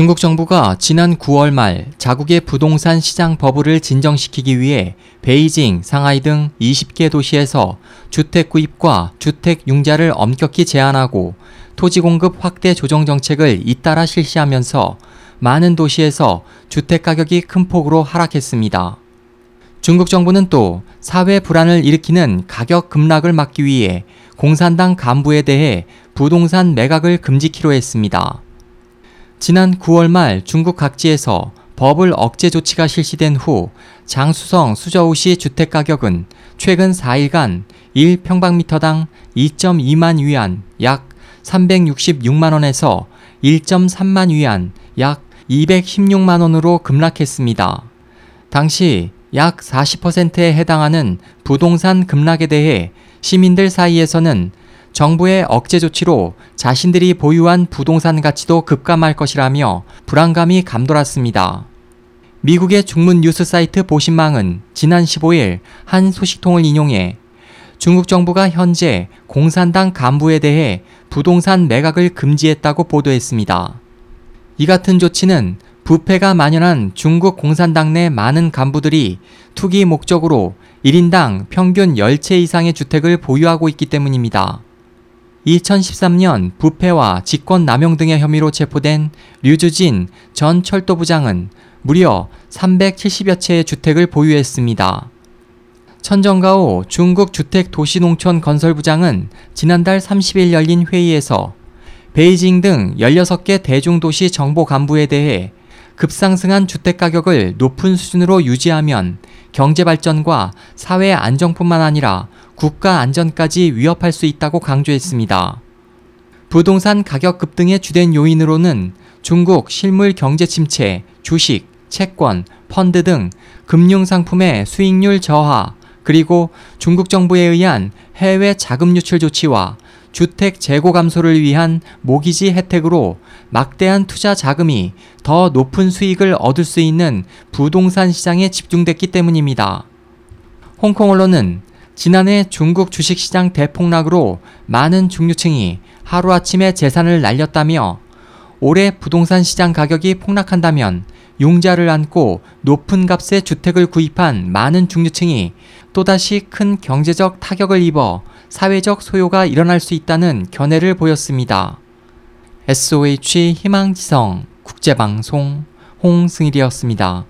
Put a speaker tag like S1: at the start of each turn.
S1: 중국 정부가 지난 9월 말 자국의 부동산 시장 버블을 진정시키기 위해 베이징, 상하이 등 20개 도시에서 주택 구입과 주택 융자를 엄격히 제한하고 토지 공급 확대 조정 정책을 잇따라 실시하면서 많은 도시에서 주택 가격이 큰 폭으로 하락했습니다. 중국 정부는 또 사회 불안을 일으키는 가격 급락을 막기 위해 공산당 간부에 대해 부동산 매각을 금지키로 했습니다. 지난 9월 말 중국 각지에서 버블 억제 조치가 실시된 후 장수성 수저우시 주택 가격은 최근 4일간 1평방미터당 2.2만 위안 약 366만 원에서 1.3만 위안 약 216만 원으로 급락했습니다. 당시 약 40%에 해당하는 부동산 급락에 대해 시민들 사이에서는 정부의 억제 조치로 자신들이 보유한 부동산 가치도 급감할 것이라며 불안감이 감돌았습니다. 미국의 중문 뉴스 사이트 보신망은 지난 15일 한 소식통을 인용해 중국 정부가 현재 공산당 간부에 대해 부동산 매각을 금지했다고 보도했습니다. 이 같은 조치는 부패가 만연한 중국 공산당 내 많은 간부들이 투기 목적으로 1인당 평균 10채 이상의 주택을 보유하고 있기 때문입니다. 2013년 부패와 직권 남용 등의 혐의로 체포된 류주진 전 철도부장은 무려 370여 채의 주택을 보유했습니다. 천정가오 중국 주택도시농촌 건설부장은 지난달 30일 열린 회의에서 베이징 등 16개 대중도시 정보 간부에 대해 급상승한 주택 가격을 높은 수준으로 유지하면 경제 발전과 사회 안정뿐만 아니라 국가 안전까지 위협할 수 있다고 강조했습니다. 부동산 가격 급등의 주된 요인으로는 중국 실물 경제 침체, 주식, 채권, 펀드 등 금융 상품의 수익률 저하, 그리고 중국 정부에 의한 해외 자금 유출 조치와 주택 재고 감소를 위한 모기지 혜택으로 막대한 투자 자금이 더 높은 수익을 얻을 수 있는 부동산 시장에 집중됐기 때문입니다. 홍콩 언론은 지난해 중국 주식시장 대폭락으로 많은 중류층이 하루아침에 재산을 날렸다며 올해 부동산 시장 가격이 폭락한다면 용자를 안고 높은 값의 주택을 구입한 많은 중류층이 또다시 큰 경제적 타격을 입어 사회적 소요가 일어날 수 있다는 견해를 보였습니다. SOH 희망지성 국제방송 홍승일이었습니다.